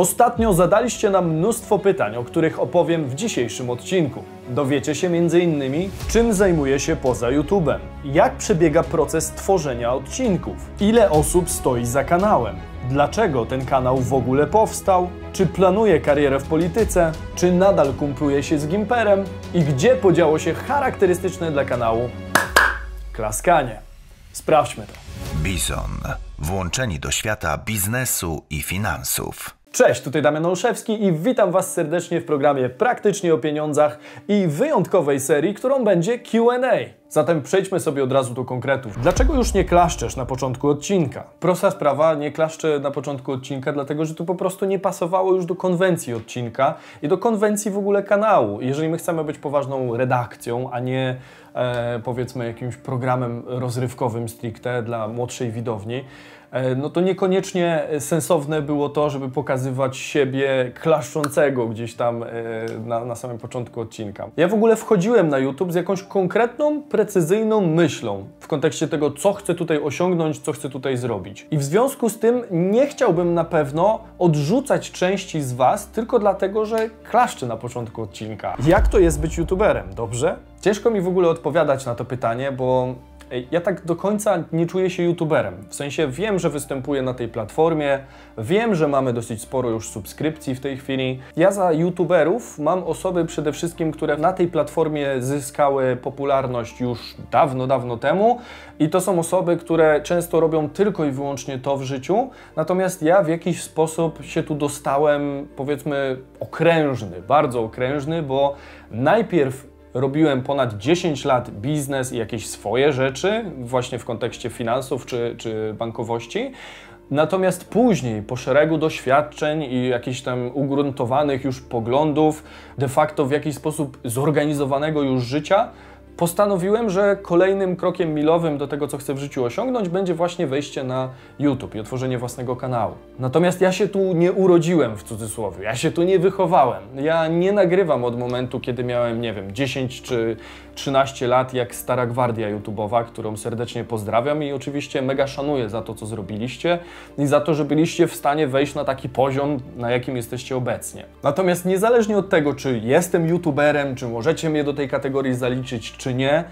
Ostatnio zadaliście nam mnóstwo pytań, o których opowiem w dzisiejszym odcinku. Dowiecie się m.in. czym zajmuję się poza YouTube'em, jak przebiega proces tworzenia odcinków, ile osób stoi za kanałem, dlaczego ten kanał w ogóle powstał, czy planuję karierę w polityce, czy nadal kumpluje się z Gimperem i gdzie podziało się charakterystyczne dla kanału klaskanie. Sprawdźmy to. Bison. Włączeni do świata biznesu i finansów. Cześć, tutaj Damian Olszewski i witam Was serdecznie w programie Praktycznie o Pieniądzach i wyjątkowej serii, którą będzie Q&A. Zatem przejdźmy sobie od razu do konkretów. Dlaczego już nie klaszczesz na początku odcinka? Prosta sprawa, nie klaszczę na początku odcinka, dlatego że to po prostu nie pasowało już do konwencji odcinka i do konwencji w ogóle kanału. Jeżeli my chcemy być poważną redakcją, a nie e, powiedzmy jakimś programem rozrywkowym stricte dla młodszej widowni, no to niekoniecznie sensowne było to, żeby pokazywać siebie klaszczącego gdzieś tam e, na, na samym początku odcinka. Ja w ogóle wchodziłem na YouTube z jakąś konkretną, precyzyjną myślą w kontekście tego, co chcę tutaj osiągnąć, co chcę tutaj zrobić. I w związku z tym nie chciałbym na pewno odrzucać części z Was tylko dlatego, że klaszczę na początku odcinka. Jak to jest być YouTuberem, dobrze? Ciężko mi w ogóle odpowiadać na to pytanie, bo ja tak do końca nie czuję się youtuberem. W sensie wiem, że występuję na tej platformie, wiem, że mamy dosyć sporo już subskrypcji w tej chwili. Ja za youtuberów mam osoby przede wszystkim, które na tej platformie zyskały popularność już dawno, dawno temu i to są osoby, które często robią tylko i wyłącznie to w życiu, natomiast ja w jakiś sposób się tu dostałem, powiedzmy, okrężny, bardzo okrężny, bo najpierw robiłem ponad 10 lat biznes i jakieś swoje rzeczy, właśnie w kontekście finansów czy, czy bankowości. Natomiast później, po szeregu doświadczeń i jakichś tam ugruntowanych już poglądów, de facto w jakiś sposób zorganizowanego już życia, postanowiłem, że kolejnym krokiem milowym do tego, co chcę w życiu osiągnąć, będzie właśnie wejście na YouTube i otworzenie własnego kanału. Natomiast ja się tu nie urodziłem w cudzysłowie, ja się tu nie wychowałem. Ja nie nagrywam od momentu, kiedy miałem, nie wiem, 10 czy 13 lat, jak stara gwardia YouTubeowa, którą serdecznie pozdrawiam i oczywiście mega szanuję za to, co zrobiliście i za to, że byliście w stanie wejść na taki poziom, na jakim jesteście obecnie. Natomiast niezależnie od tego, czy jestem YouTuberem, czy możecie mnie do tej kategorii zaliczyć, czy nie,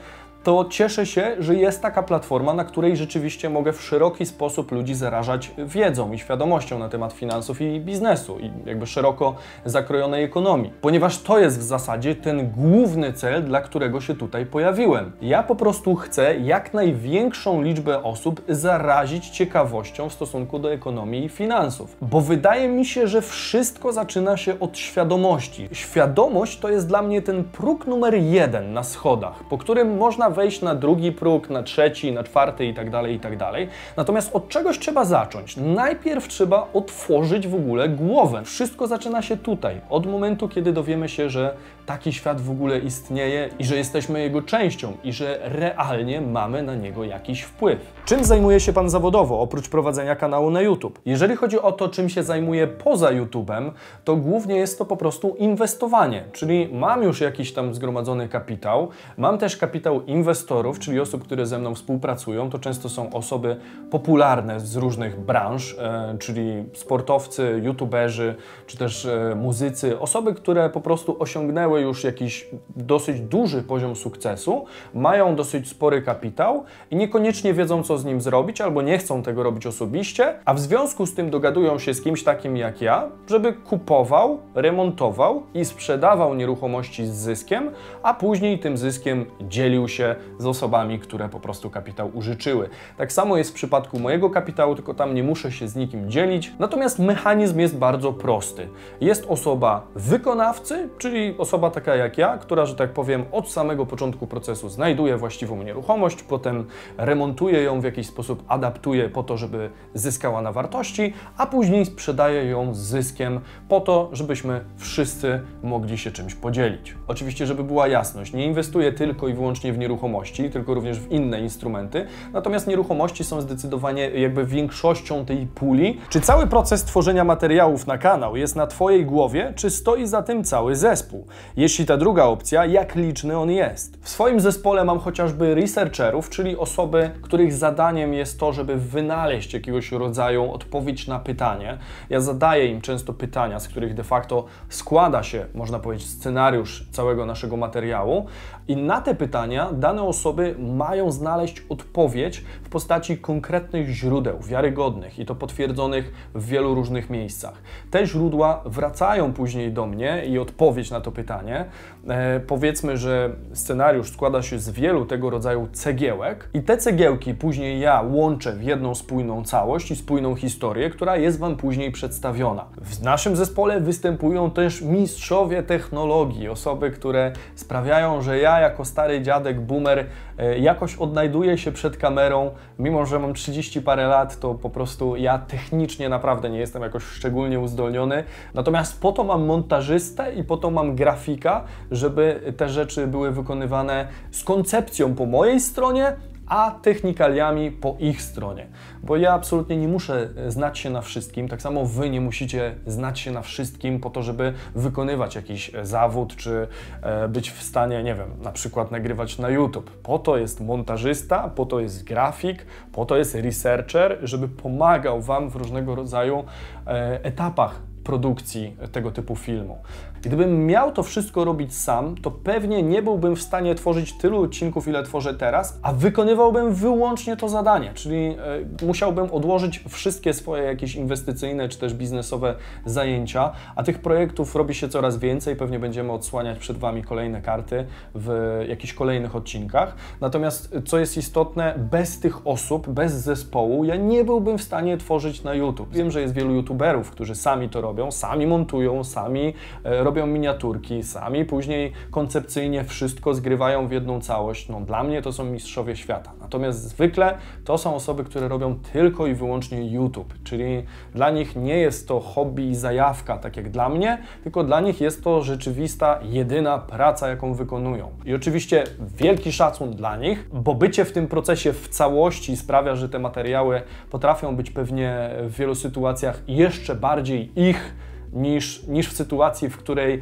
to cieszę się, że jest taka platforma, na której rzeczywiście mogę w szeroki sposób ludzi zarażać wiedzą i świadomością na temat finansów i biznesu i jakby szeroko zakrojonej ekonomii, ponieważ to jest w zasadzie ten główny cel, dla którego się tutaj pojawiłem. Ja po prostu chcę jak największą liczbę osób zarazić ciekawością w stosunku do ekonomii i finansów, bo wydaje mi się, że wszystko zaczyna się od świadomości. Świadomość to jest dla mnie ten próg numer jeden na schodach, po którym można wejść na drugi próg, na trzeci, na czwarty i tak dalej, i tak dalej. Natomiast od czegoś trzeba zacząć. Najpierw trzeba otworzyć w ogóle głowę. Wszystko zaczyna się tutaj, od momentu, kiedy dowiemy się, że taki świat w ogóle istnieje i że jesteśmy jego częścią i że realnie mamy na niego jakiś wpływ. Czym zajmuje się Pan zawodowo, oprócz prowadzenia kanału na YouTube? Jeżeli chodzi o to, czym się zajmuję poza YouTube'em, to głównie jest to po prostu inwestowanie, czyli mam już jakiś tam zgromadzony kapitał, mam też kapitał inwestorów, czyli osób, które ze mną współpracują, to często są osoby popularne z różnych branż, e, czyli sportowcy, youtuberzy, czy też e, muzycy, osoby, które po prostu osiągnęły już jakiś dosyć duży poziom sukcesu, mają dosyć spory kapitał i niekoniecznie wiedzą, co z nim zrobić, albo nie chcą tego robić osobiście, a w związku z tym dogadują się z kimś takim jak ja, żeby kupował, remontował i sprzedawał nieruchomości z zyskiem, a później tym zyskiem dzielił się z osobami, które po prostu kapitał użyczyły. Tak samo jest w przypadku mojego kapitału, tylko tam nie muszę się z nikim dzielić. Natomiast mechanizm jest bardzo prosty. Jest osoba wykonawcy, czyli osoba taka jak ja, która, że tak powiem, od samego początku procesu znajduje właściwą nieruchomość, potem remontuje ją w jakiś sposób, adaptuje po to, żeby zyskała na wartości, a później sprzedaje ją z zyskiem po to, żebyśmy wszyscy mogli się czymś podzielić. Oczywiście, żeby była jasność, nie inwestuję tylko i wyłącznie w nieruchomości, tylko również w inne instrumenty. Natomiast nieruchomości są zdecydowanie jakby większością tej puli. Czy cały proces tworzenia materiałów na kanał jest na Twojej głowie, czy stoi za tym cały zespół? Jeśli ta druga opcja, jak liczny on jest. W swoim zespole mam chociażby researcherów, czyli osoby, których zadaniem jest to, żeby wynaleźć jakiegoś rodzaju odpowiedź na pytanie. Ja zadaję im często pytania, z których de facto składa się, można powiedzieć, scenariusz całego naszego materiału, i na te pytania dane osoby mają znaleźć odpowiedź w postaci konkretnych źródeł, wiarygodnych i to potwierdzonych w wielu różnych miejscach. Te źródła wracają później do mnie i odpowiedź na to pytanie. E, powiedzmy, że scenariusz składa się z wielu tego rodzaju cegiełek, i te cegiełki później ja łączę w jedną spójną całość i spójną historię, która jest Wam później przedstawiona. W naszym zespole występują też mistrzowie technologii, osoby, które sprawiają, że ja jako stary dziadek, boomer, e, jakoś odnajduję się przed kamerą, mimo że mam 30 parę lat, to po prostu ja technicznie naprawdę nie jestem jakoś szczególnie uzdolniony. Natomiast po to mam montażystę i po to mam grafika, żeby te rzeczy były wykonywane z koncepcją po mojej stronie, a technikaliami po ich stronie. Bo ja absolutnie nie muszę znać się na wszystkim, tak samo Wy nie musicie znać się na wszystkim po to, żeby wykonywać jakiś zawód, czy e, być w stanie, nie wiem, na przykład nagrywać na YouTube. Po to jest montażysta, po to jest grafik, po to jest researcher, żeby pomagał Wam w różnego rodzaju e, etapach produkcji tego typu filmu. Gdybym miał to wszystko robić sam, to pewnie nie byłbym w stanie tworzyć tylu odcinków, ile tworzę teraz, a wykonywałbym wyłącznie to zadanie, czyli y, musiałbym odłożyć wszystkie swoje jakieś inwestycyjne czy też biznesowe zajęcia, a tych projektów robi się coraz więcej, pewnie będziemy odsłaniać przed Wami kolejne karty w jakichś kolejnych odcinkach. Natomiast co jest istotne, bez tych osób, bez zespołu, ja nie byłbym w stanie tworzyć na YouTube. Wiem, że jest wielu YouTuberów, którzy sami to robią, sami montują, sami y, robią miniaturki sami, później koncepcyjnie wszystko zgrywają w jedną całość. No, dla mnie to są mistrzowie świata. Natomiast zwykle to są osoby, które robią tylko i wyłącznie YouTube, czyli dla nich nie jest to hobby i zajawka, tak jak dla mnie, tylko dla nich jest to rzeczywista, jedyna praca, jaką wykonują. I oczywiście wielki szacun dla nich, bo bycie w tym procesie w całości sprawia, że te materiały potrafią być pewnie w wielu sytuacjach jeszcze bardziej ich niż, niż w sytuacji, w której e,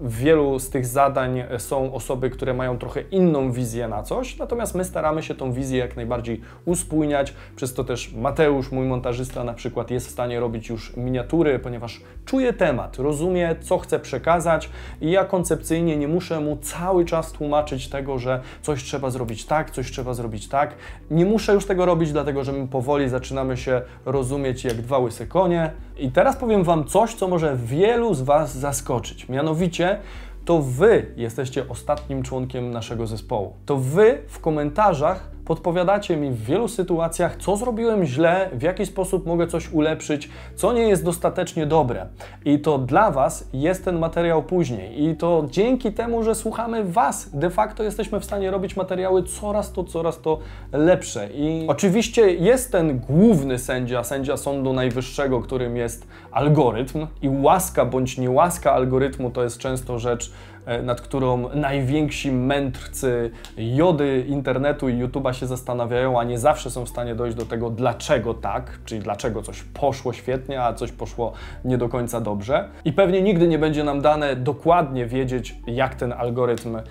w wielu z tych zadań są osoby, które mają trochę inną wizję na coś, natomiast my staramy się tą wizję jak najbardziej uspójniać, przez to też Mateusz, mój montażysta na przykład jest w stanie robić już miniatury, ponieważ czuje temat, rozumie co chce przekazać i ja koncepcyjnie nie muszę mu cały czas tłumaczyć tego, że coś trzeba zrobić tak, coś trzeba zrobić tak. Nie muszę już tego robić, dlatego że my powoli zaczynamy się rozumieć jak dwa łyse konie. I teraz powiem Wam coś, co może wielu z Was zaskoczyć. Mianowicie to Wy jesteście ostatnim członkiem naszego zespołu. To Wy w komentarzach podpowiadacie mi w wielu sytuacjach, co zrobiłem źle, w jaki sposób mogę coś ulepszyć, co nie jest dostatecznie dobre. I to dla Was jest ten materiał później. I to dzięki temu, że słuchamy Was, de facto jesteśmy w stanie robić materiały coraz to, coraz to lepsze. I oczywiście jest ten główny sędzia, sędzia Sądu Najwyższego, którym jest algorytm i łaska bądź niełaska algorytmu to jest często rzecz, nad którą najwięksi mędrcy jody internetu i YouTube'a się zastanawiają, a nie zawsze są w stanie dojść do tego, dlaczego tak, czyli dlaczego coś poszło świetnie, a coś poszło nie do końca dobrze. I pewnie nigdy nie będzie nam dane dokładnie wiedzieć, jak ten algorytm e,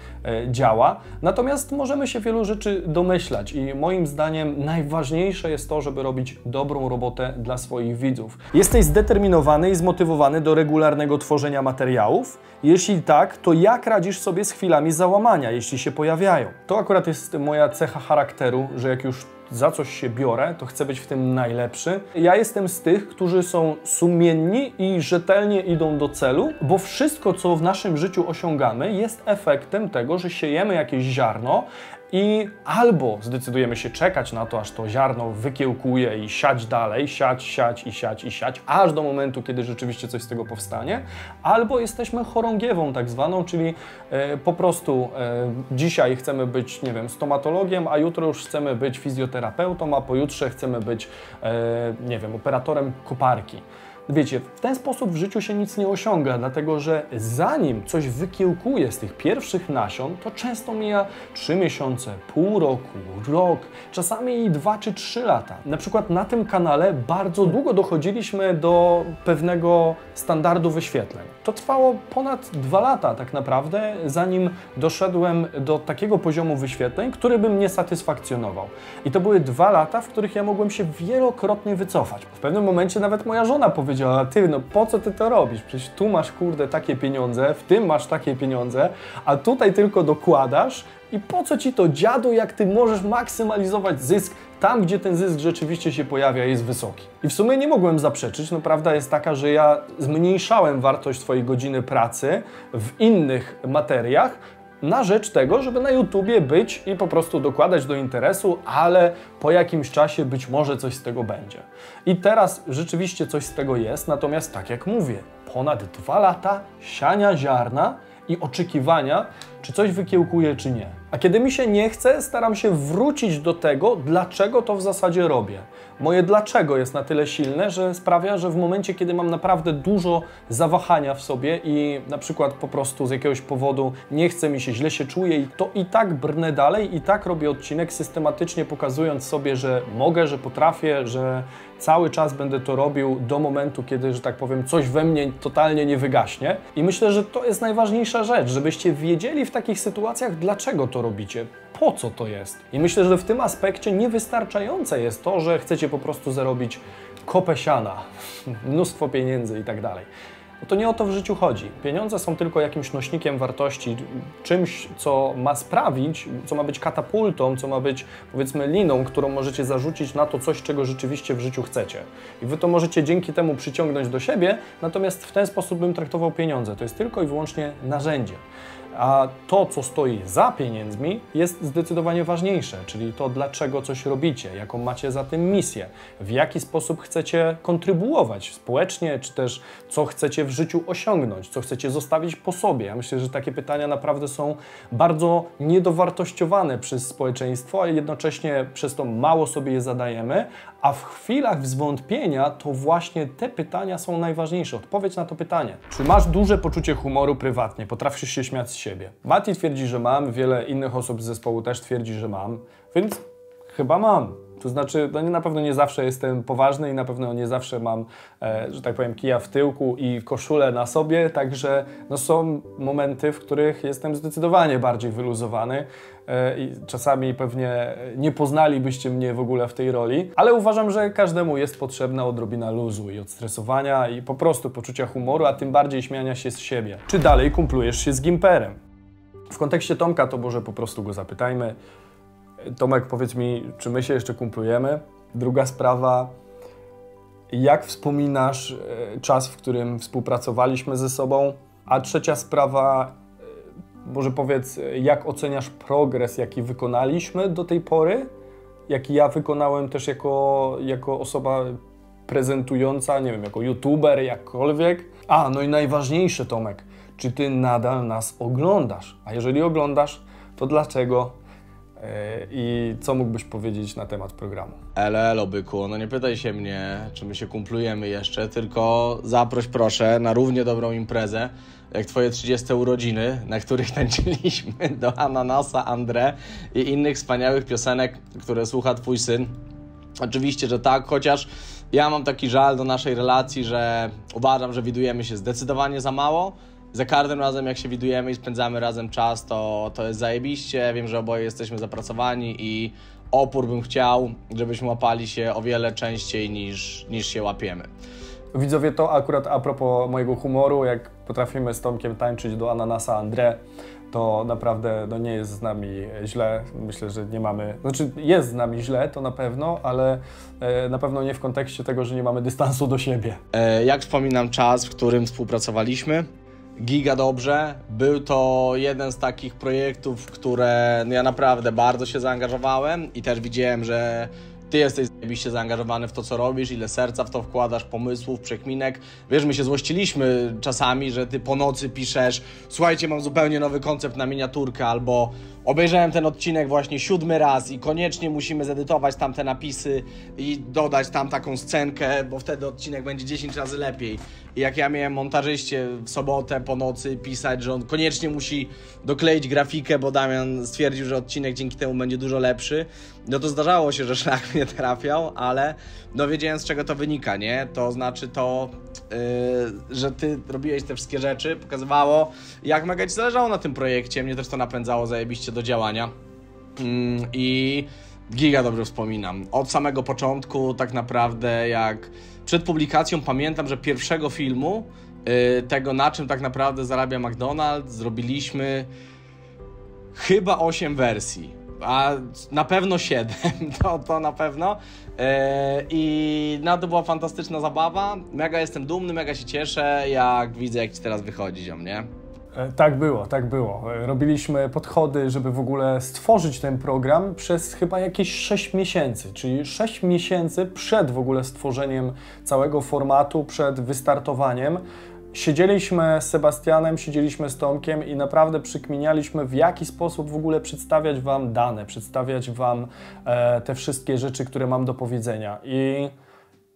działa. Natomiast możemy się wielu rzeczy domyślać i moim zdaniem najważniejsze jest to, żeby robić dobrą robotę dla swoich widzów. Jesteś zdeterminowany i zmotywowany do regularnego tworzenia materiałów? Jeśli tak, to jak radzisz sobie z chwilami załamania, jeśli się pojawiają? To akurat jest moja cecha charakteru, że jak już za coś się biorę, to chcę być w tym najlepszy. Ja jestem z tych, którzy są sumienni i rzetelnie idą do celu, bo wszystko, co w naszym życiu osiągamy, jest efektem tego, że siejemy jakieś ziarno i albo zdecydujemy się czekać na to, aż to ziarno wykiełkuje i siać dalej, siać, siać i siać i siać, aż do momentu, kiedy rzeczywiście coś z tego powstanie, albo jesteśmy chorągiewą tak zwaną, czyli e, po prostu e, dzisiaj chcemy być, nie wiem, stomatologiem, a jutro już chcemy być fizjoterapeutą, a pojutrze chcemy być, e, nie wiem, operatorem koparki. Wiecie, w ten sposób w życiu się nic nie osiąga, dlatego że zanim coś wykiełkuje z tych pierwszych nasion, to często mija 3 miesiące, pół roku, rok, czasami i 2 czy 3 lata. Na przykład na tym kanale bardzo długo dochodziliśmy do pewnego standardu wyświetleń. To trwało ponad 2 lata tak naprawdę, zanim doszedłem do takiego poziomu wyświetleń, który by mnie satysfakcjonował. I to były 2 lata, w których ja mogłem się wielokrotnie wycofać. W pewnym momencie nawet moja żona powiedziała, ty, no po co ty to robisz? Przecież tu masz, kurde, takie pieniądze, w tym masz takie pieniądze, a tutaj tylko dokładasz i po co ci to, dziadu, jak ty możesz maksymalizować zysk tam, gdzie ten zysk rzeczywiście się pojawia, jest wysoki. I w sumie nie mogłem zaprzeczyć. No prawda jest taka, że ja zmniejszałem wartość swojej godziny pracy w innych materiach, na rzecz tego, żeby na YouTubie być i po prostu dokładać do interesu, ale po jakimś czasie być może coś z tego będzie. I teraz rzeczywiście coś z tego jest, natomiast tak jak mówię, ponad dwa lata siania ziarna i oczekiwania, czy coś wykiełkuje, czy nie. A kiedy mi się nie chce, staram się wrócić do tego, dlaczego to w zasadzie robię. Moje dlaczego jest na tyle silne, że sprawia, że w momencie, kiedy mam naprawdę dużo zawahania w sobie i na przykład po prostu z jakiegoś powodu nie chce mi się, źle się czuję, to i tak brnę dalej i tak robię odcinek systematycznie pokazując sobie, że mogę, że potrafię, że cały czas będę to robił do momentu, kiedy, że tak powiem, coś we mnie totalnie nie wygaśnie. I myślę, że to jest najważniejsza rzecz, żebyście wiedzieli w takich sytuacjach, dlaczego to robicie, po co to jest. I myślę, że w tym aspekcie niewystarczające jest to, że chcecie po prostu zarobić kopę siana, mnóstwo pieniędzy i tak dalej. No to nie o to w życiu chodzi. Pieniądze są tylko jakimś nośnikiem wartości, czymś, co ma sprawić, co ma być katapultą, co ma być powiedzmy liną, którą możecie zarzucić na to coś, czego rzeczywiście w życiu chcecie. I wy to możecie dzięki temu przyciągnąć do siebie, natomiast w ten sposób bym traktował pieniądze. To jest tylko i wyłącznie narzędzie a to, co stoi za pieniędzmi, jest zdecydowanie ważniejsze, czyli to, dlaczego coś robicie, jaką macie za tym misję, w jaki sposób chcecie kontrybuować społecznie, czy też co chcecie w życiu osiągnąć, co chcecie zostawić po sobie. Ja myślę, że takie pytania naprawdę są bardzo niedowartościowane przez społeczeństwo, a jednocześnie przez to mało sobie je zadajemy, a w chwilach zwątpienia to właśnie te pytania są najważniejsze. Odpowiedź na to pytanie. Czy masz duże poczucie humoru prywatnie? Potrafisz się śmiać z siebie? Mati twierdzi, że mam, wiele innych osób z zespołu też twierdzi, że mam, więc chyba mam. To znaczy, no na pewno nie zawsze jestem poważny i na pewno nie zawsze mam, e, że tak powiem, kija w tyłku i koszulę na sobie, także no, są momenty, w których jestem zdecydowanie bardziej wyluzowany e, i czasami pewnie nie poznalibyście mnie w ogóle w tej roli, ale uważam, że każdemu jest potrzebna odrobina luzu i odstresowania i po prostu poczucia humoru, a tym bardziej śmiania się z siebie. Czy dalej kumplujesz się z Gimperem? W kontekście Tomka to może po prostu go zapytajmy. Tomek, powiedz mi, czy my się jeszcze kumplujemy? Druga sprawa, jak wspominasz e, czas, w którym współpracowaliśmy ze sobą? A trzecia sprawa, e, może powiedz, jak oceniasz progres, jaki wykonaliśmy do tej pory? Jaki ja wykonałem też jako, jako osoba prezentująca, nie wiem, jako youtuber, jakkolwiek. A, no i najważniejsze, Tomek, czy ty nadal nas oglądasz? A jeżeli oglądasz, to dlaczego I co mógłbyś powiedzieć na temat programu? Elo, byku, no nie pytaj się mnie, czy my się kumplujemy jeszcze, tylko zaproś proszę na równie dobrą imprezę, jak twoje 30 urodziny, na których tańczyliśmy do Ananasa, André i innych wspaniałych piosenek, które słucha twój syn. Oczywiście, że tak, chociaż ja mam taki żal do naszej relacji, że uważam, że widujemy się zdecydowanie za mało, za każdym razem, jak się widujemy i spędzamy razem czas, to, to jest zajebiście. Wiem, że oboje jesteśmy zapracowani i opór bym chciał, żebyśmy łapali się o wiele częściej niż, niż się łapiemy. Widzowie, to akurat a propos mojego humoru, jak potrafimy z Tomkiem tańczyć do Ananasa André, to naprawdę no, nie jest z nami źle. Myślę, że nie mamy, znaczy jest z nami źle, to na pewno, ale e, na pewno nie w kontekście tego, że nie mamy dystansu do siebie. E, jak wspominam czas, w którym współpracowaliśmy, giga dobrze. Był to jeden z takich projektów, w które no ja naprawdę bardzo się zaangażowałem i też widziałem, że ty jesteś zajebiście zaangażowany w to, co robisz, ile serca w to wkładasz, pomysłów, przekminek. Wiesz, my się złościliśmy czasami, że ty po nocy piszesz, słuchajcie, mam zupełnie nowy koncept na miniaturkę, albo obejrzałem ten odcinek właśnie siódmy raz i koniecznie musimy zedytować tam te napisy i dodać tam taką scenkę, bo wtedy odcinek będzie 10 razy lepiej. I jak ja miałem montażyście w sobotę po nocy pisać, że on koniecznie musi dokleić grafikę, bo Damian stwierdził, że odcinek dzięki temu będzie dużo lepszy, no to zdarzało się, że szlak mnie trafiał, ale no wiedziałem z czego to wynika, nie? To znaczy to, yy, że ty robiłeś te wszystkie rzeczy, pokazywało jak mega ci zależało na tym projekcie, mnie też to napędzało zajebiście do działania yy, i giga dobrze wspominam. Od samego początku tak naprawdę jak przed publikacją pamiętam, że pierwszego filmu yy, tego na czym tak naprawdę zarabia McDonald's zrobiliśmy chyba 8 wersji a na pewno 7, to, to na pewno. E, I no, to była fantastyczna zabawa. Mega jestem dumny, mega się cieszę, jak widzę, jak ci teraz wychodzi, ziom, nie? E, tak było, tak było. E, robiliśmy podchody, żeby w ogóle stworzyć ten program przez chyba jakieś 6 miesięcy, czyli 6 miesięcy przed w ogóle stworzeniem całego formatu, przed wystartowaniem. Siedzieliśmy z Sebastianem, siedzieliśmy z Tomkiem i naprawdę przykminialiśmy, w jaki sposób w ogóle przedstawiać Wam dane, przedstawiać Wam e, te wszystkie rzeczy, które mam do powiedzenia. I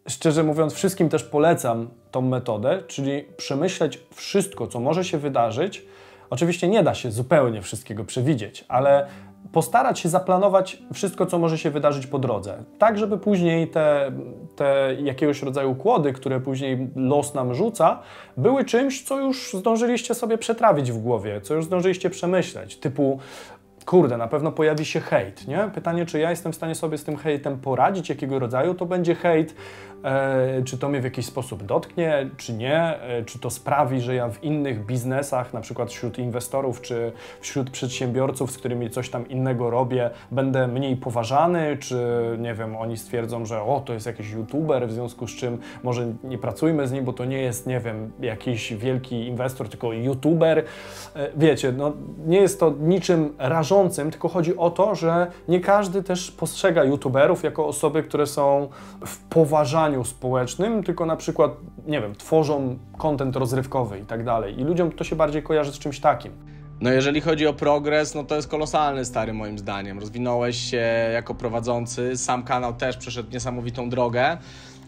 szczerze mówiąc, wszystkim też polecam tą metodę, czyli przemyśleć wszystko, co może się wydarzyć. Oczywiście nie da się zupełnie wszystkiego przewidzieć, ale postarać się zaplanować wszystko, co może się wydarzyć po drodze, tak żeby później te, te jakiegoś rodzaju kłody, które później los nam rzuca, były czymś, co już zdążyliście sobie przetrawić w głowie, co już zdążyliście przemyśleć, typu kurde, na pewno pojawi się hejt, nie? Pytanie, czy ja jestem w stanie sobie z tym hejtem poradzić, jakiego rodzaju to będzie hejt, czy to mnie w jakiś sposób dotknie, czy nie, e, czy to sprawi, że ja w innych biznesach, na przykład wśród inwestorów, czy wśród przedsiębiorców, z którymi coś tam innego robię, będę mniej poważany, czy nie wiem, oni stwierdzą, że o, to jest jakiś youtuber, w związku z czym może nie pracujmy z nim, bo to nie jest, nie wiem, jakiś wielki inwestor, tylko youtuber. E, wiecie, no nie jest to niczym rażącym, tylko chodzi o to, że nie każdy też postrzega youtuberów jako osoby, które są w poważaniu społecznym, tylko na przykład, nie wiem, tworzą kontent rozrywkowy i tak dalej. I ludziom to się bardziej kojarzy z czymś takim. No jeżeli chodzi o progres, no to jest kolosalny stary moim zdaniem. Rozwinąłeś się jako prowadzący, sam kanał też przeszedł niesamowitą drogę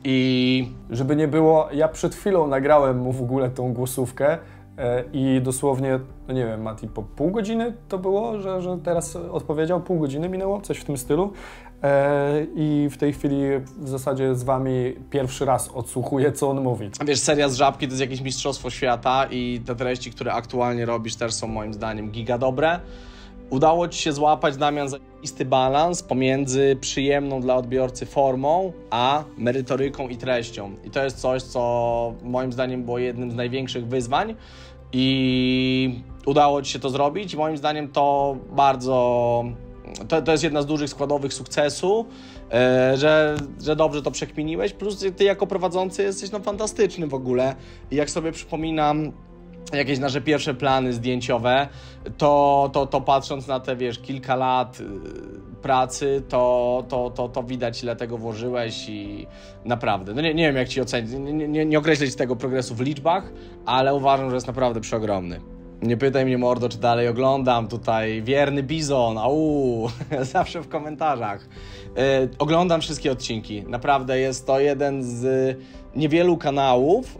i... Żeby nie było, ja przed chwilą nagrałem mu w ogóle tą głosówkę e, i dosłownie, no nie wiem, Mati, po pół godziny to było, że, że teraz odpowiedział, pół godziny minęło, coś w tym stylu. E, I w tej chwili w zasadzie z Wami pierwszy raz odsłuchuję, co on mówi. Wiesz, seria z Żabki to jest jakieś mistrzostwo świata i te treści, które aktualnie robisz też są moim zdaniem giga dobre. Udało Ci się złapać, Damian, zajisty balans pomiędzy przyjemną dla odbiorcy formą, a merytoryką i treścią. I to jest coś, co moim zdaniem było jednym z największych wyzwań i udało Ci się to zrobić. Moim zdaniem to bardzo to, to jest jedna z dużych składowych sukcesu, e, że, że dobrze to przekminiłeś, plus ty jako prowadzący jesteś no fantastyczny w ogóle. I jak sobie przypominam jakieś nasze pierwsze plany zdjęciowe, to, to, to patrząc na te, wiesz, kilka lat y, pracy, to, to, to, to widać, ile tego włożyłeś i naprawdę, no nie, nie wiem, jak ci ocenić, nie, nie, nie określić tego progresu w liczbach, ale uważam, że jest naprawdę przeogromny. Nie pytaj mnie, mordo, czy dalej oglądam. Tutaj wierny bizon, au, zawsze w komentarzach. Yy, oglądam wszystkie odcinki. Naprawdę jest to jeden z niewielu kanałów,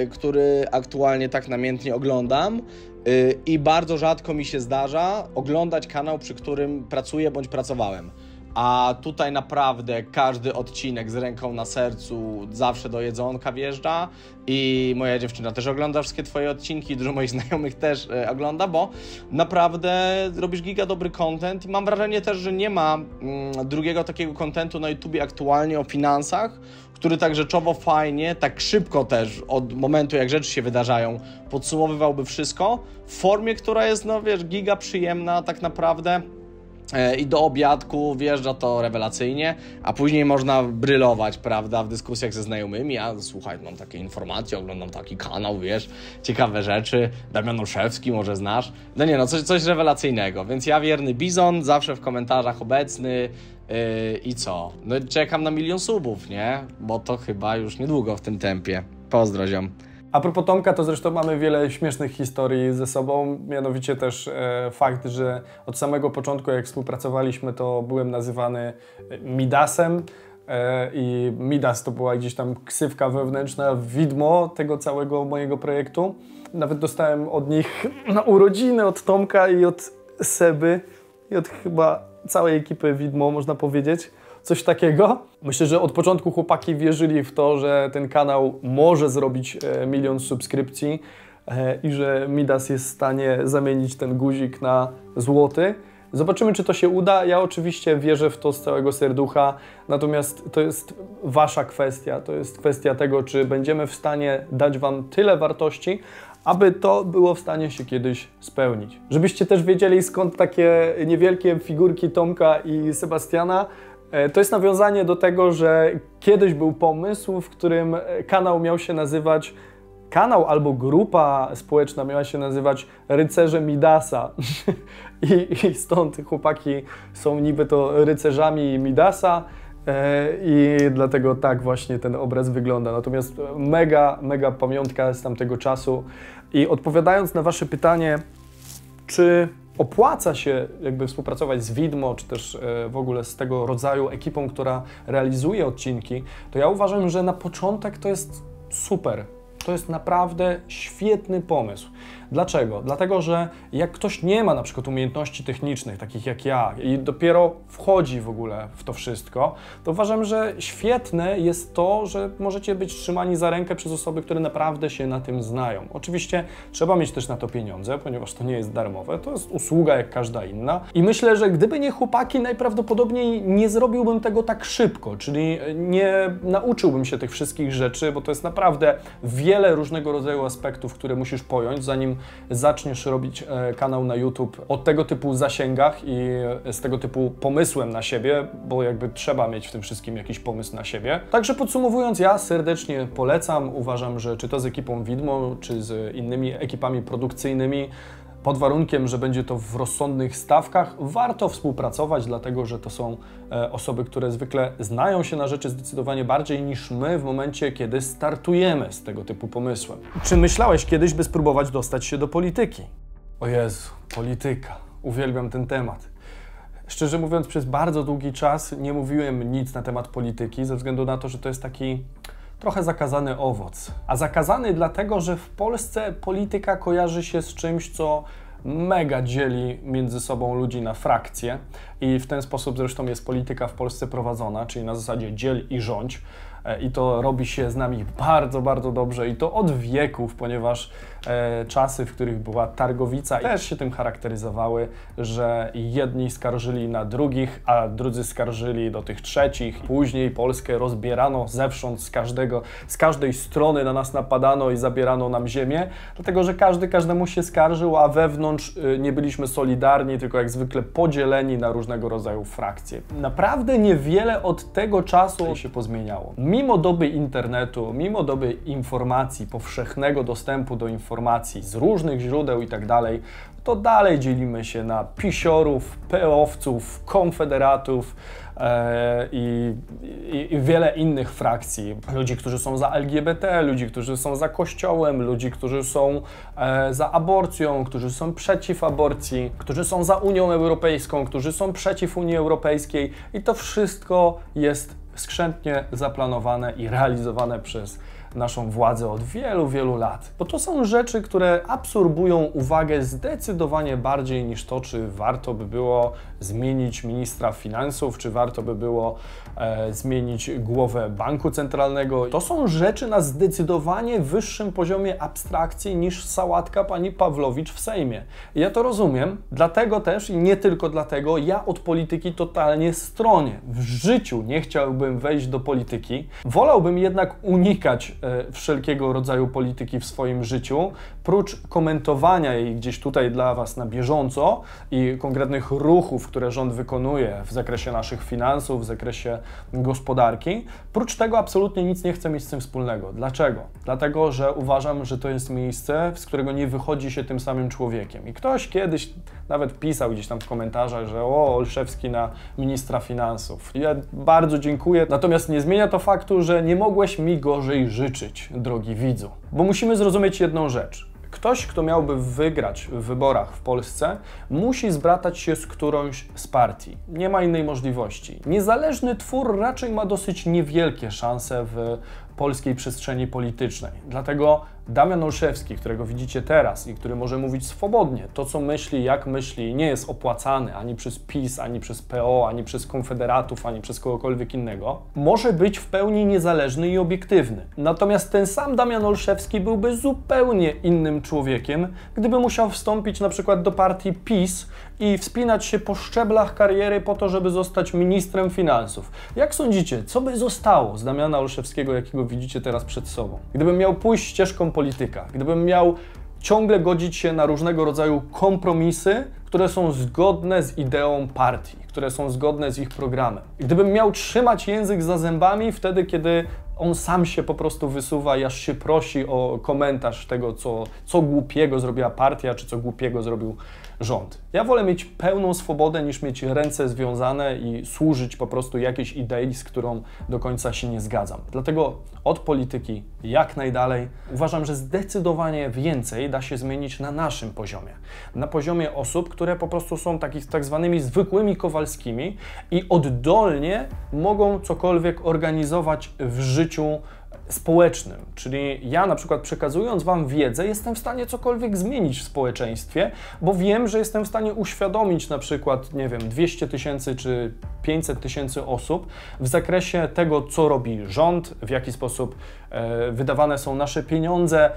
yy, który aktualnie tak namiętnie oglądam. Yy, I bardzo rzadko mi się zdarza oglądać kanał, przy którym pracuję bądź pracowałem. A tutaj naprawdę każdy odcinek z ręką na sercu zawsze do jedzonka wjeżdża. I moja dziewczyna też ogląda wszystkie twoje odcinki, dużo moich znajomych też e, ogląda, bo naprawdę robisz giga dobry content. Mam wrażenie też, że nie ma mm, drugiego takiego kontentu na YouTubie aktualnie o finansach, który tak rzeczowo fajnie, tak szybko też od momentu jak rzeczy się wydarzają, podsumowywałby wszystko. W formie, która jest no wiesz, giga przyjemna tak naprawdę i do obiadku wjeżdża to rewelacyjnie, a później można brylować, prawda, w dyskusjach ze znajomymi, a słuchaj, mam takie informacje, oglądam taki kanał, wiesz, ciekawe rzeczy, Damian Olszewski może znasz, no nie no, coś, coś rewelacyjnego, więc ja wierny Bizon, zawsze w komentarzach obecny yy, i co, no czekam na milion subów, nie, bo to chyba już niedługo w tym tempie, pozdroziom. A propos Tomka, to zresztą mamy wiele śmiesznych historii ze sobą, mianowicie też e, fakt, że od samego początku jak współpracowaliśmy, to byłem nazywany Midasem. E, i Midas to była gdzieś tam ksywka wewnętrzna, widmo tego całego mojego projektu. Nawet dostałem od nich na urodziny, od Tomka i od Seby i od chyba całej ekipy widmo, można powiedzieć coś takiego. Myślę, że od początku chłopaki wierzyli w to, że ten kanał może zrobić e, milion subskrypcji e, i że Midas jest w stanie zamienić ten guzik na złoty. Zobaczymy, czy to się uda. Ja oczywiście wierzę w to z całego serducha, natomiast to jest Wasza kwestia. To jest kwestia tego, czy będziemy w stanie dać Wam tyle wartości, aby to było w stanie się kiedyś spełnić. Żebyście też wiedzieli, skąd takie niewielkie figurki Tomka i Sebastiana. E, to jest nawiązanie do tego, że kiedyś był pomysł, w którym e, kanał miał się nazywać kanał albo grupa społeczna miała się nazywać Rycerze Midasa. I, I, stąd chłopaki są niby to rycerzami Midasa. E, I dlatego tak właśnie ten obraz wygląda. Natomiast mega, mega pamiątka z tamtego czasu. I odpowiadając na Wasze pytanie, czy opłaca się jakby współpracować z Widmo, czy też e, w ogóle z tego rodzaju ekipą, która realizuje odcinki, to ja uważam, że na początek to jest super. To jest naprawdę świetny pomysł. Dlaczego? Dlatego, że jak ktoś nie ma na przykład umiejętności technicznych, takich jak ja, i dopiero wchodzi w ogóle w to wszystko, to uważam, że świetne jest to, że możecie być trzymani za rękę przez osoby, które naprawdę się na tym znają. Oczywiście trzeba mieć też na to pieniądze, ponieważ to nie jest darmowe, to jest usługa jak każda inna. I myślę, że gdyby nie chłopaki, najprawdopodobniej nie zrobiłbym tego tak szybko, czyli nie nauczyłbym się tych wszystkich rzeczy, bo to jest naprawdę wiele różnego rodzaju aspektów, które musisz pojąć, zanim zaczniesz robić e, kanał na YouTube o tego typu zasięgach i z tego typu pomysłem na siebie, bo jakby trzeba mieć w tym wszystkim jakiś pomysł na siebie. Także podsumowując, ja serdecznie polecam. Uważam, że czy to z ekipą Widmo, czy z innymi ekipami produkcyjnymi, pod warunkiem, że będzie to w rozsądnych stawkach, warto współpracować, dlatego że to są e, osoby, które zwykle znają się na rzeczy zdecydowanie bardziej niż my w momencie, kiedy startujemy z tego typu pomysłem. Czy myślałeś kiedyś, by spróbować dostać się do polityki? O Jezu, polityka. Uwielbiam ten temat. Szczerze mówiąc, przez bardzo długi czas nie mówiłem nic na temat polityki, ze względu na to, że to jest taki trochę zakazany owoc. A zakazany dlatego, że w Polsce polityka kojarzy się z czymś, co mega dzieli między sobą ludzi na frakcje i w ten sposób zresztą jest polityka w Polsce prowadzona, czyli na zasadzie dziel i rządź. E, i to robi się z nami bardzo, bardzo dobrze i to od wieków, ponieważ e, czasy, w których była targowica też się tym charakteryzowały, że jedni skarżyli na drugich, a drudzy skarżyli do tych trzecich. Później Polskę rozbierano zewsząd, z każdego, z każdej strony na nas napadano i zabierano nam ziemię, dlatego że każdy każdemu się skarżył, a wewnątrz y, nie byliśmy solidarni, tylko jak zwykle podzieleni na różnego rodzaju frakcje. Naprawdę niewiele od tego czasu się pozmieniało mimo doby internetu, mimo doby informacji, powszechnego dostępu do informacji z różnych źródeł i tak to dalej dzielimy się na pisiorów, peowców, konfederatów e, i, i, i, wiele innych frakcji. Ludzi, którzy są za LGBT, ludzi, którzy są za kościołem, ludzi, którzy są e, za aborcją, którzy są przeciw aborcji, którzy są za Unią Europejską, którzy są przeciw Unii Europejskiej i to wszystko jest skrzętnie zaplanowane i realizowane przez naszą władzę od wielu, wielu lat. Bo to są rzeczy, które absorbują uwagę zdecydowanie bardziej niż to, czy warto by było zmienić ministra finansów, czy warto by było e, zmienić głowę banku centralnego. To są rzeczy na zdecydowanie wyższym poziomie abstrakcji niż sałatka pani Pawlowicz w Sejmie. Ja to rozumiem, dlatego też i nie tylko dlatego ja od polityki totalnie stronię. W życiu nie chciałbym wejść do polityki. Wolałbym jednak unikać wszelkiego rodzaju polityki w swoim życiu, prócz komentowania jej gdzieś tutaj dla Was na bieżąco i konkretnych ruchów, które rząd wykonuje w zakresie naszych finansów, w zakresie gospodarki, prócz tego absolutnie nic nie chcę mieć z tym wspólnego. Dlaczego? Dlatego, że uważam, że to jest miejsce, z którego nie wychodzi się tym samym człowiekiem. I ktoś kiedyś nawet pisał gdzieś tam w komentarzach, że o, Olszewski na ministra finansów. Ja bardzo dziękuję, natomiast nie zmienia to faktu, że nie mogłeś mi gorzej życzyć, drogi widzu. Bo musimy zrozumieć jedną rzecz. Ktoś, kto miałby wygrać w wyborach w Polsce, musi zbratać się z którąś z partii. Nie ma innej możliwości. Niezależny twór raczej ma dosyć niewielkie szanse w polskiej przestrzeni politycznej. Dlatego Damian Olszewski, którego widzicie teraz i który może mówić swobodnie, to co myśli, jak myśli, nie jest opłacany ani przez PiS, ani przez PO, ani przez Konfederatów, ani przez kogokolwiek innego, może być w pełni niezależny i obiektywny. Natomiast ten sam Damian Olszewski byłby zupełnie innym człowiekiem, gdyby musiał wstąpić na przykład do partii PiS i wspinać się po szczeblach kariery po to, żeby zostać ministrem finansów. Jak sądzicie, co by zostało z Damiana Olszewskiego, jakiego widzicie teraz przed sobą? Gdybym miał pójść ścieżką polityka, gdybym miał ciągle godzić się na różnego rodzaju kompromisy, które są zgodne z ideą partii, które są zgodne z ich programem. Gdybym miał trzymać język za zębami wtedy, kiedy on sam się po prostu wysuwa i aż się prosi o komentarz tego, co, co głupiego zrobiła partia, czy co głupiego zrobił rząd. Ja wolę mieć pełną swobodę niż mieć ręce związane i służyć po prostu jakiejś idei, z którą do końca się nie zgadzam. Dlatego od polityki jak najdalej uważam, że zdecydowanie więcej da się zmienić na naszym poziomie. Na poziomie osób, które po prostu są takich, tak zwanymi zwykłymi Kowalskimi i oddolnie mogą cokolwiek organizować w życiu społecznym, czyli ja na przykład przekazując Wam wiedzę, jestem w stanie cokolwiek zmienić w społeczeństwie, bo wiem, że jestem w stanie uświadomić na przykład, nie wiem, 200 tysięcy czy 500 tysięcy osób w zakresie tego, co robi rząd, w jaki sposób e, wydawane są nasze pieniądze,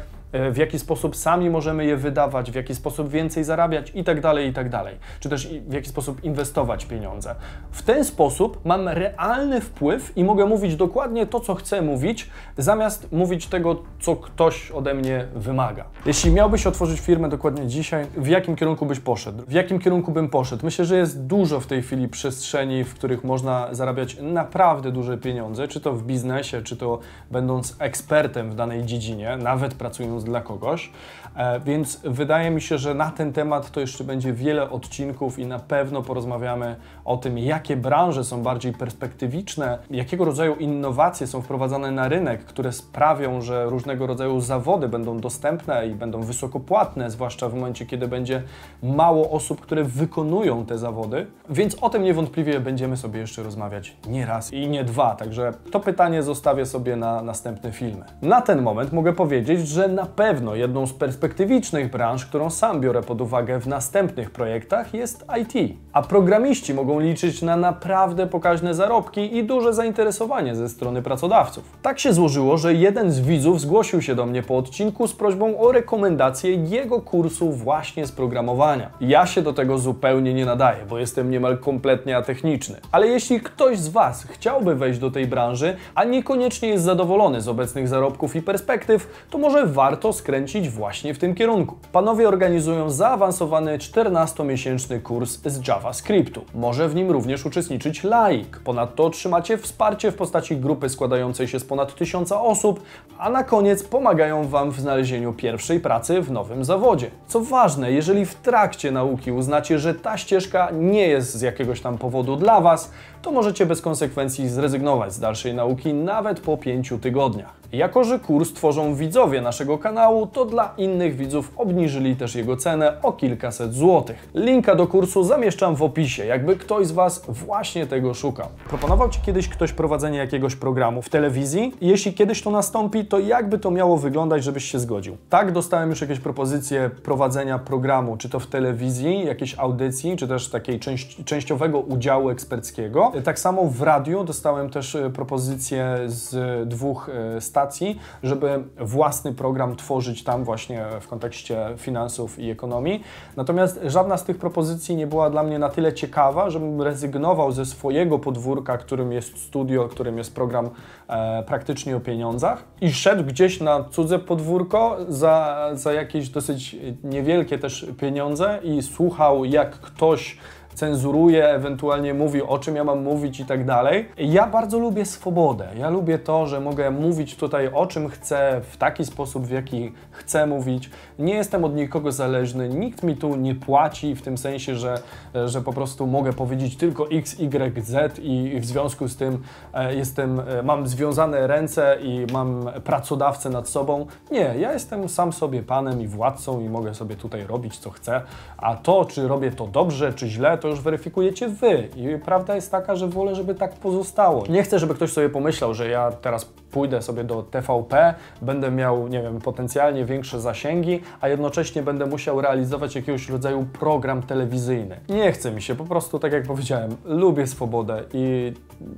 w jaki sposób sami możemy je wydawać, w jaki sposób więcej zarabiać i tak dalej, i tak dalej. Czy też w jaki sposób inwestować pieniądze. W ten sposób mam realny wpływ i mogę mówić dokładnie to, co chcę mówić, zamiast mówić tego, co ktoś ode mnie wymaga. Jeśli miałbyś otworzyć firmę dokładnie dzisiaj, w jakim kierunku byś poszedł? W jakim kierunku bym poszedł? Myślę, że jest dużo w tej chwili przestrzeni, w których można zarabiać naprawdę duże pieniądze, czy to w biznesie, czy to będąc ekspertem w danej dziedzinie, nawet pracując dla kogoś. E, więc wydaje mi się, że na ten temat to jeszcze będzie wiele odcinków i na pewno porozmawiamy o tym, jakie branże są bardziej perspektywiczne, jakiego rodzaju innowacje są wprowadzane na rynek, które sprawią, że różnego rodzaju zawody będą dostępne i będą wysokopłatne, zwłaszcza w momencie, kiedy będzie mało osób, które wykonują te zawody. Więc o tym niewątpliwie będziemy sobie jeszcze rozmawiać nie raz i nie dwa, także to pytanie zostawię sobie na następne filmy. Na ten moment mogę powiedzieć, że na pewno jedną z perspektywicznych branż, którą sam biorę pod uwagę w następnych projektach, jest IT. A programiści mogą liczyć na naprawdę pokaźne zarobki i duże zainteresowanie ze strony pracodawców. Tak się złożyło, że jeden z widzów zgłosił się do mnie po odcinku z prośbą o rekomendację jego kursu właśnie z programowania. Ja się do tego zupełnie nie nadaję, bo jestem niemal kompletnie atechniczny. Ale jeśli ktoś z Was chciałby wejść do tej branży, a niekoniecznie jest zadowolony z obecnych zarobków i perspektyw, to może warto skręcić właśnie w tym kierunku. Panowie organizują zaawansowany 14-miesięczny kurs z JavaScriptu. Może w nim również uczestniczyć laik. Ponadto otrzymacie wsparcie w postaci grupy składającej się z ponad tysiąca osób, a na koniec pomagają Wam w znalezieniu pierwszej pracy w nowym zawodzie. Co ważne, jeżeli w trakcie nauki uznacie, że ta ścieżka nie jest z jakiegoś tam powodu dla Was, to możecie bez konsekwencji zrezygnować z dalszej nauki nawet po pięciu tygodniach. Jako, że kurs tworzą widzowie naszego kanału, to dla innych widzów obniżyli też jego cenę o kilkaset złotych. Linka do kursu zamieszczam w opisie, jakby ktoś z Was właśnie tego szukał. Proponował Ci kiedyś ktoś prowadzenie jakiegoś programu w telewizji? Jeśli kiedyś to nastąpi, to jakby to miało wyglądać, żebyś się zgodził? Tak, dostałem już jakieś propozycje prowadzenia programu, czy to w telewizji, jakiejś audycji, czy też takiej częściowego udziału eksperckiego. Tak samo w radiu dostałem też e, propozycje z dwóch e, stacji stacji, żeby własny program tworzyć tam właśnie w kontekście finansów i ekonomii. Natomiast żadna z tych propozycji nie była dla mnie na tyle ciekawa, żebym rezygnował ze swojego podwórka, którym jest studio, którym jest program e, praktycznie o pieniądzach i szedł gdzieś na cudze podwórko za, za jakieś dosyć niewielkie też pieniądze i słuchał, jak ktoś cenzuruje, ewentualnie mówi o czym ja mam mówić i tak dalej. Ja bardzo lubię swobodę. Ja lubię to, że mogę mówić tutaj o czym chcę, w taki sposób, w jaki chcę mówić. Nie jestem od nikogo zależny, nikt mi tu nie płaci w tym sensie, że, że po prostu mogę powiedzieć tylko X, Y, Z i w związku z tym e, jestem, e, mam związane ręce i mam pracodawcę nad sobą. Nie, ja jestem sam sobie panem i władcą i mogę sobie tutaj robić co chcę, a to, czy robię to dobrze, czy źle, to już weryfikujecie Wy. I prawda jest taka, że wolę, żeby tak pozostało. Nie chcę, żeby ktoś sobie pomyślał, że ja teraz pójdę sobie do TVP, będę miał, nie wiem, potencjalnie większe zasięgi, a jednocześnie będę musiał realizować jakiegoś rodzaju program telewizyjny. Nie chce mi się, po prostu tak jak powiedziałem, lubię swobodę i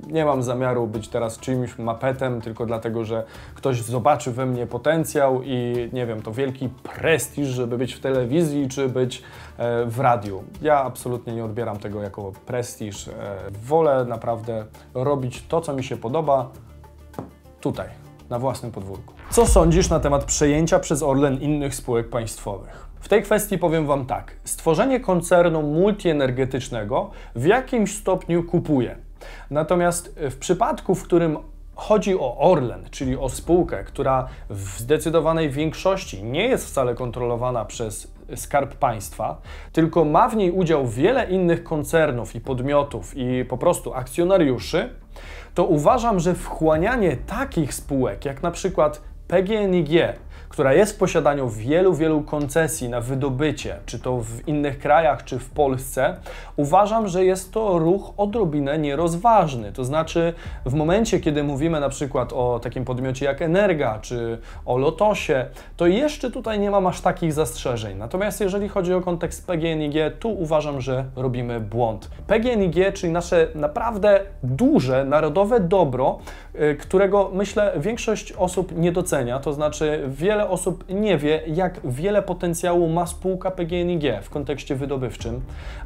nie mam zamiaru być teraz czyimś mapetem, tylko dlatego, że ktoś zobaczy we mnie potencjał i nie wiem, to wielki prestiż, żeby być w telewizji czy być e, w radiu. Ja absolutnie nie odbieram tego jako prestiż. E, wolę naprawdę robić to, co mi się podoba, tutaj, na własnym podwórku. Co sądzisz na temat przejęcia przez Orlen innych spółek państwowych? W tej kwestii powiem Wam tak. Stworzenie koncernu multienergetycznego w jakimś stopniu kupuje. Natomiast w przypadku, w którym chodzi o Orlen, czyli o spółkę, która w zdecydowanej większości nie jest wcale kontrolowana przez Skarb Państwa, tylko ma w niej udział wiele innych koncernów i podmiotów i po prostu akcjonariuszy, to uważam, że wchłanianie takich spółek jak na przykład PGNiG, która jest w posiadaniu wielu, wielu koncesji na wydobycie, czy to w innych krajach, czy w Polsce, uważam, że jest to ruch odrobinę nierozważny. To znaczy, w momencie, kiedy mówimy na przykład o takim podmiocie jak Energa, czy o Lotosie, to jeszcze tutaj nie mam aż takich zastrzeżeń. Natomiast jeżeli chodzi o kontekst PGNiG, tu uważam, że robimy błąd. PGNiG, czyli nasze naprawdę duże, narodowe dobro, którego myślę większość osób nie docenia, to znaczy wiele osób nie wie, jak wiele potencjału ma spółka PGNiG w kontekście wydobywczym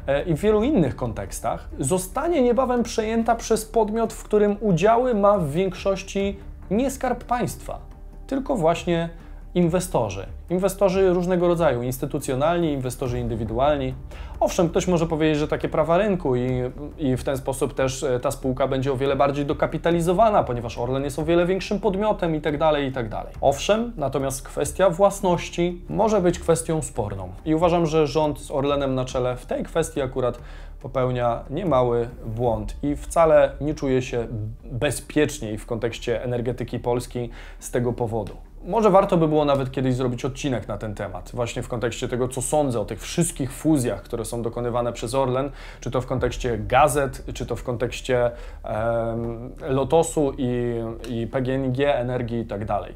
e, i w wielu innych kontekstach, zostanie niebawem przejęta przez podmiot, w którym udziały ma w większości nie skarb państwa, tylko właśnie inwestorzy. Inwestorzy różnego rodzaju, instytucjonalni, inwestorzy indywidualni. Owszem, ktoś może powiedzieć, że takie prawa rynku i, i w ten sposób też e, ta spółka będzie o wiele bardziej dokapitalizowana, ponieważ Orlen jest o wiele większym podmiotem i tak dalej, i tak. Owszem, natomiast kwestia własności może być kwestią sporną. I uważam, że rząd z Orlenem na czele w tej kwestii akurat popełnia niemały błąd i wcale nie czuje się bezpieczniej w kontekście energetyki Polski z tego powodu. Może warto by było nawet kiedyś zrobić odcinek na ten temat, właśnie w kontekście tego, co sądzę o tych wszystkich fuzjach, które są dokonywane przez Orlen, czy to w kontekście gazet, czy to w kontekście um, Lotosu i, i PGNiG, energii i tak dalej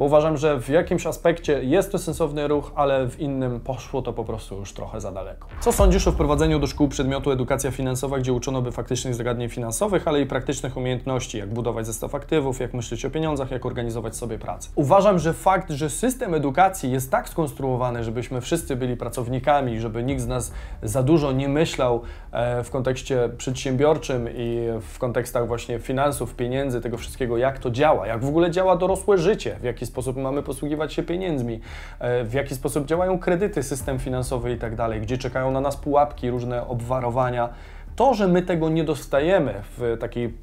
bo uważam, że w jakimś aspekcie jest to sensowny ruch, ale w innym poszło to po prostu już trochę za daleko. Co sądzisz o wprowadzeniu do szkół przedmiotu edukacja finansowa, gdzie uczono by faktycznych zagadnień finansowych, ale i praktycznych umiejętności, jak budować zestaw aktywów, jak myśleć o pieniądzach, jak organizować sobie pracę? Uważam, że fakt, że system edukacji jest tak skonstruowany, żebyśmy wszyscy byli pracownikami, żeby nikt z nas za dużo nie myślał e, w kontekście przedsiębiorczym i w kontekstach właśnie finansów, pieniędzy, tego wszystkiego, jak to działa, jak w ogóle działa dorosłe życie, w jaki sposób mamy posługiwać się pieniędzmi, e, w jaki sposób działają kredyty, system finansowy i tak dalej, gdzie czekają na nas pułapki, różne obwarowania. To, że my tego nie dostajemy w takiej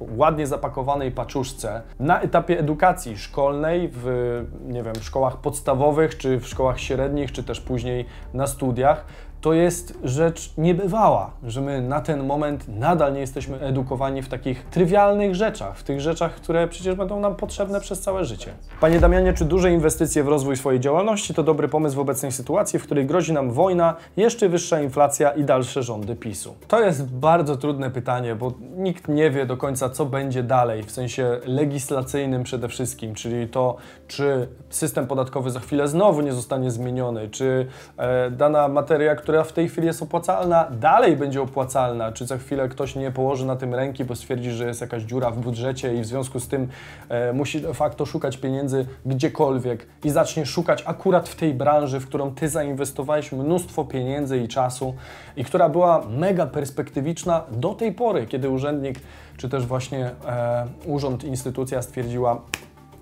ładnie zapakowanej paczuszce na etapie edukacji szkolnej, w nie wiem, szkołach podstawowych, czy w szkołach średnich, czy też później na studiach, to jest rzecz niebywała, że my na ten moment nadal nie jesteśmy edukowani w takich trywialnych rzeczach, w tych rzeczach, które przecież będą nam potrzebne przez całe życie. Panie Damianie, czy duże inwestycje w rozwój swojej działalności to dobry pomysł w obecnej sytuacji, w której grozi nam wojna, jeszcze wyższa inflacja i dalsze rządy PiSu? To jest bardzo trudne pytanie, bo nikt nie wie do końca, co będzie dalej, w sensie legislacyjnym przede wszystkim, czyli to, czy system podatkowy za chwilę znowu nie zostanie zmieniony, czy e, dana materia, która która w tej chwili jest opłacalna, dalej będzie opłacalna, czy za chwilę ktoś nie położy na tym ręki, bo stwierdzi, że jest jakaś dziura w budżecie i w związku z tym e, musi de facto szukać pieniędzy gdziekolwiek i zacznie szukać akurat w tej branży, w którą Ty zainwestowałeś mnóstwo pieniędzy i czasu i która była mega perspektywiczna do tej pory, kiedy urzędnik, czy też właśnie e, urząd, instytucja stwierdziła,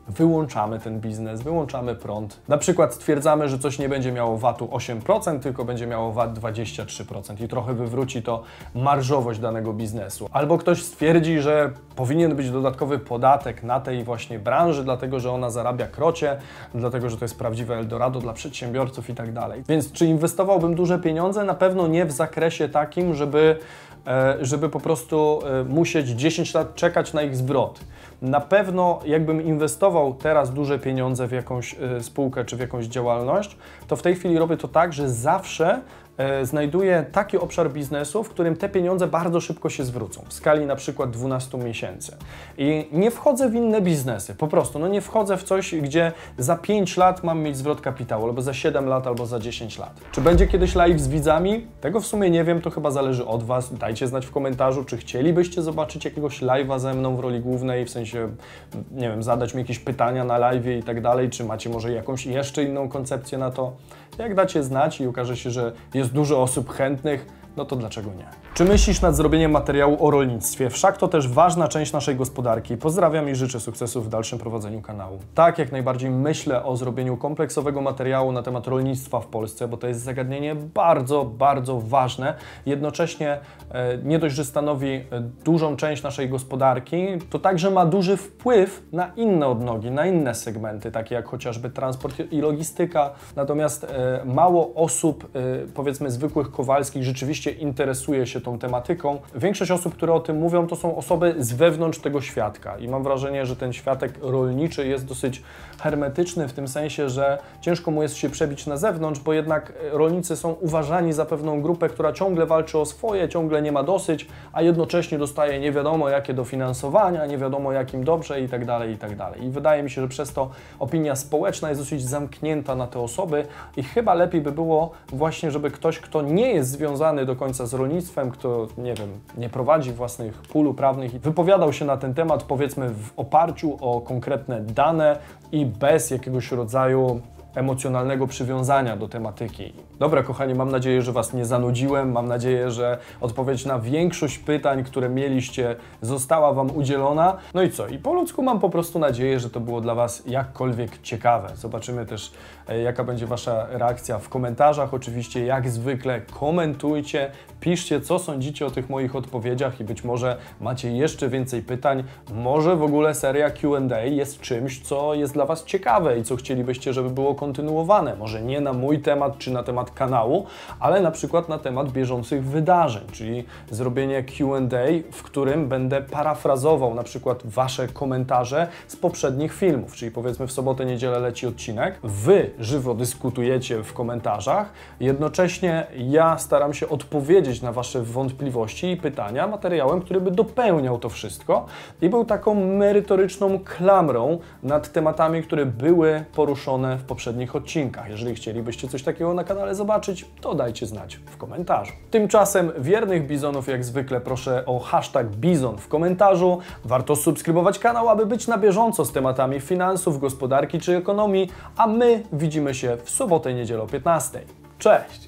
wyłączamy ten biznes, wyłączamy prąd. Na przykład stwierdzamy, że coś nie będzie miało VAT-u 8%, tylko będzie miało VAT 23% i trochę wywróci to marżowość danego biznesu. Albo ktoś stwierdzi, że powinien być dodatkowy podatek na tej właśnie branży, dlatego że ona zarabia krocie, dlatego że to jest prawdziwe Eldorado dla przedsiębiorców i tak dalej. Więc czy inwestowałbym duże pieniądze? Na pewno nie w zakresie takim, żeby e, żeby po prostu e, musieć 10 lat czekać na ich zwrot. Na pewno jakbym inwestował teraz duże pieniądze w jakąś y, spółkę czy w jakąś działalność, to w tej chwili robię to tak, że zawsze e, znajduję taki obszar biznesu, w którym te pieniądze bardzo szybko się zwrócą, w skali na przykład 12 miesięcy. I nie wchodzę w inne biznesy, po prostu, no nie wchodzę w coś, gdzie za 5 lat mam mieć zwrot kapitału, albo za 7 lat, albo za 10 lat. Czy będzie kiedyś live z widzami? Tego w sumie nie wiem, to chyba zależy od Was. Dajcie znać w komentarzu, czy chcielibyście zobaczyć jakiegoś live'a ze mną w roli głównej, w sensie, nie wiem, zadać mi jakieś pytania na live i tak dalej, czy macie może jakąś jeszcze inną koncepcję na to. Jak dacie znać i okaże się, że jest dużo osób chętnych, no to dlaczego nie? Czy myślisz nad zrobieniem materiału o rolnictwie? Wszak to też ważna część naszej gospodarki. Pozdrawiam i życzę sukcesów w dalszym prowadzeniu kanału. Tak, jak najbardziej myślę o zrobieniu kompleksowego materiału na temat rolnictwa w Polsce, bo to jest zagadnienie bardzo, bardzo ważne. Jednocześnie e, nie dość, że stanowi e, dużą część naszej gospodarki, to także ma duży wpływ na inne odnogi, na inne segmenty, takie jak chociażby transport i logistyka. Natomiast e, mało osób, powiedzmy zwykłych kowalskich, rzeczywiście interesuje się tą tematyką. Większość osób, które o tym mówią, to są osoby z wewnątrz tego świadka i mam wrażenie, że ten światek rolniczy jest dosyć hermetyczny w tym sensie, że ciężko mu jest się przebić na zewnątrz, bo jednak rolnicy są uważani za pewną grupę, która ciągle walczy o swoje, ciągle nie ma dosyć, a jednocześnie dostaje nie wiadomo jakie dofinansowania, nie wiadomo jakim dobrze i tak dalej, i tak dalej. I wydaje mi się, że przez to opinia społeczna jest dosyć zamknięta na te osoby i chyba lepiej by było właśnie, żeby ktoś, kto nie jest związany do końca z rolnictwem, kto, nie wiem, nie prowadzi własnych pól prawnych i wypowiadał się na ten temat, powiedzmy, w oparciu o konkretne dane i bez jakiegoś rodzaju emocjonalnego przywiązania do tematyki. Dobra, kochani, mam nadzieję, że Was nie zanudziłem. Mam nadzieję, że odpowiedź na większość pytań, które mieliście, została Wam udzielona. No i co? I po ludzku mam po prostu nadzieję, że to było dla Was jakkolwiek ciekawe. Zobaczymy też, e, jaka będzie Wasza reakcja w komentarzach. Oczywiście, jak zwykle, komentujcie, piszcie, co sądzicie o tych moich odpowiedziach i być może macie jeszcze więcej pytań. Może w ogóle seria QA jest czymś, co jest dla Was ciekawe i co chcielibyście, żeby było kontynuowane. Może nie na mój temat czy na temat kanału, ale na przykład na temat bieżących wydarzeń, czyli zrobienie QA, w którym będę parafrazował na przykład Wasze komentarze z poprzednich filmów, czyli powiedzmy w sobotę, niedzielę leci odcinek, Wy żywo dyskutujecie w komentarzach, jednocześnie ja staram się odpowiedzieć na Wasze wątpliwości i pytania materiałem, który by dopełniał to wszystko. I był taką merytoryczną klamrą nad tematami, które były poruszone w poprzednich odcinkach. Jeżeli chcielibyście coś takiego na kanale zobaczyć, to dajcie znać w komentarzu. Tymczasem wiernych bizonów jak zwykle proszę o hashtag bizon w komentarzu. Warto subskrybować kanał, aby być na bieżąco z tematami finansów, gospodarki czy ekonomii, a my widzimy się w sobotę niedzielę o 15. Cześć!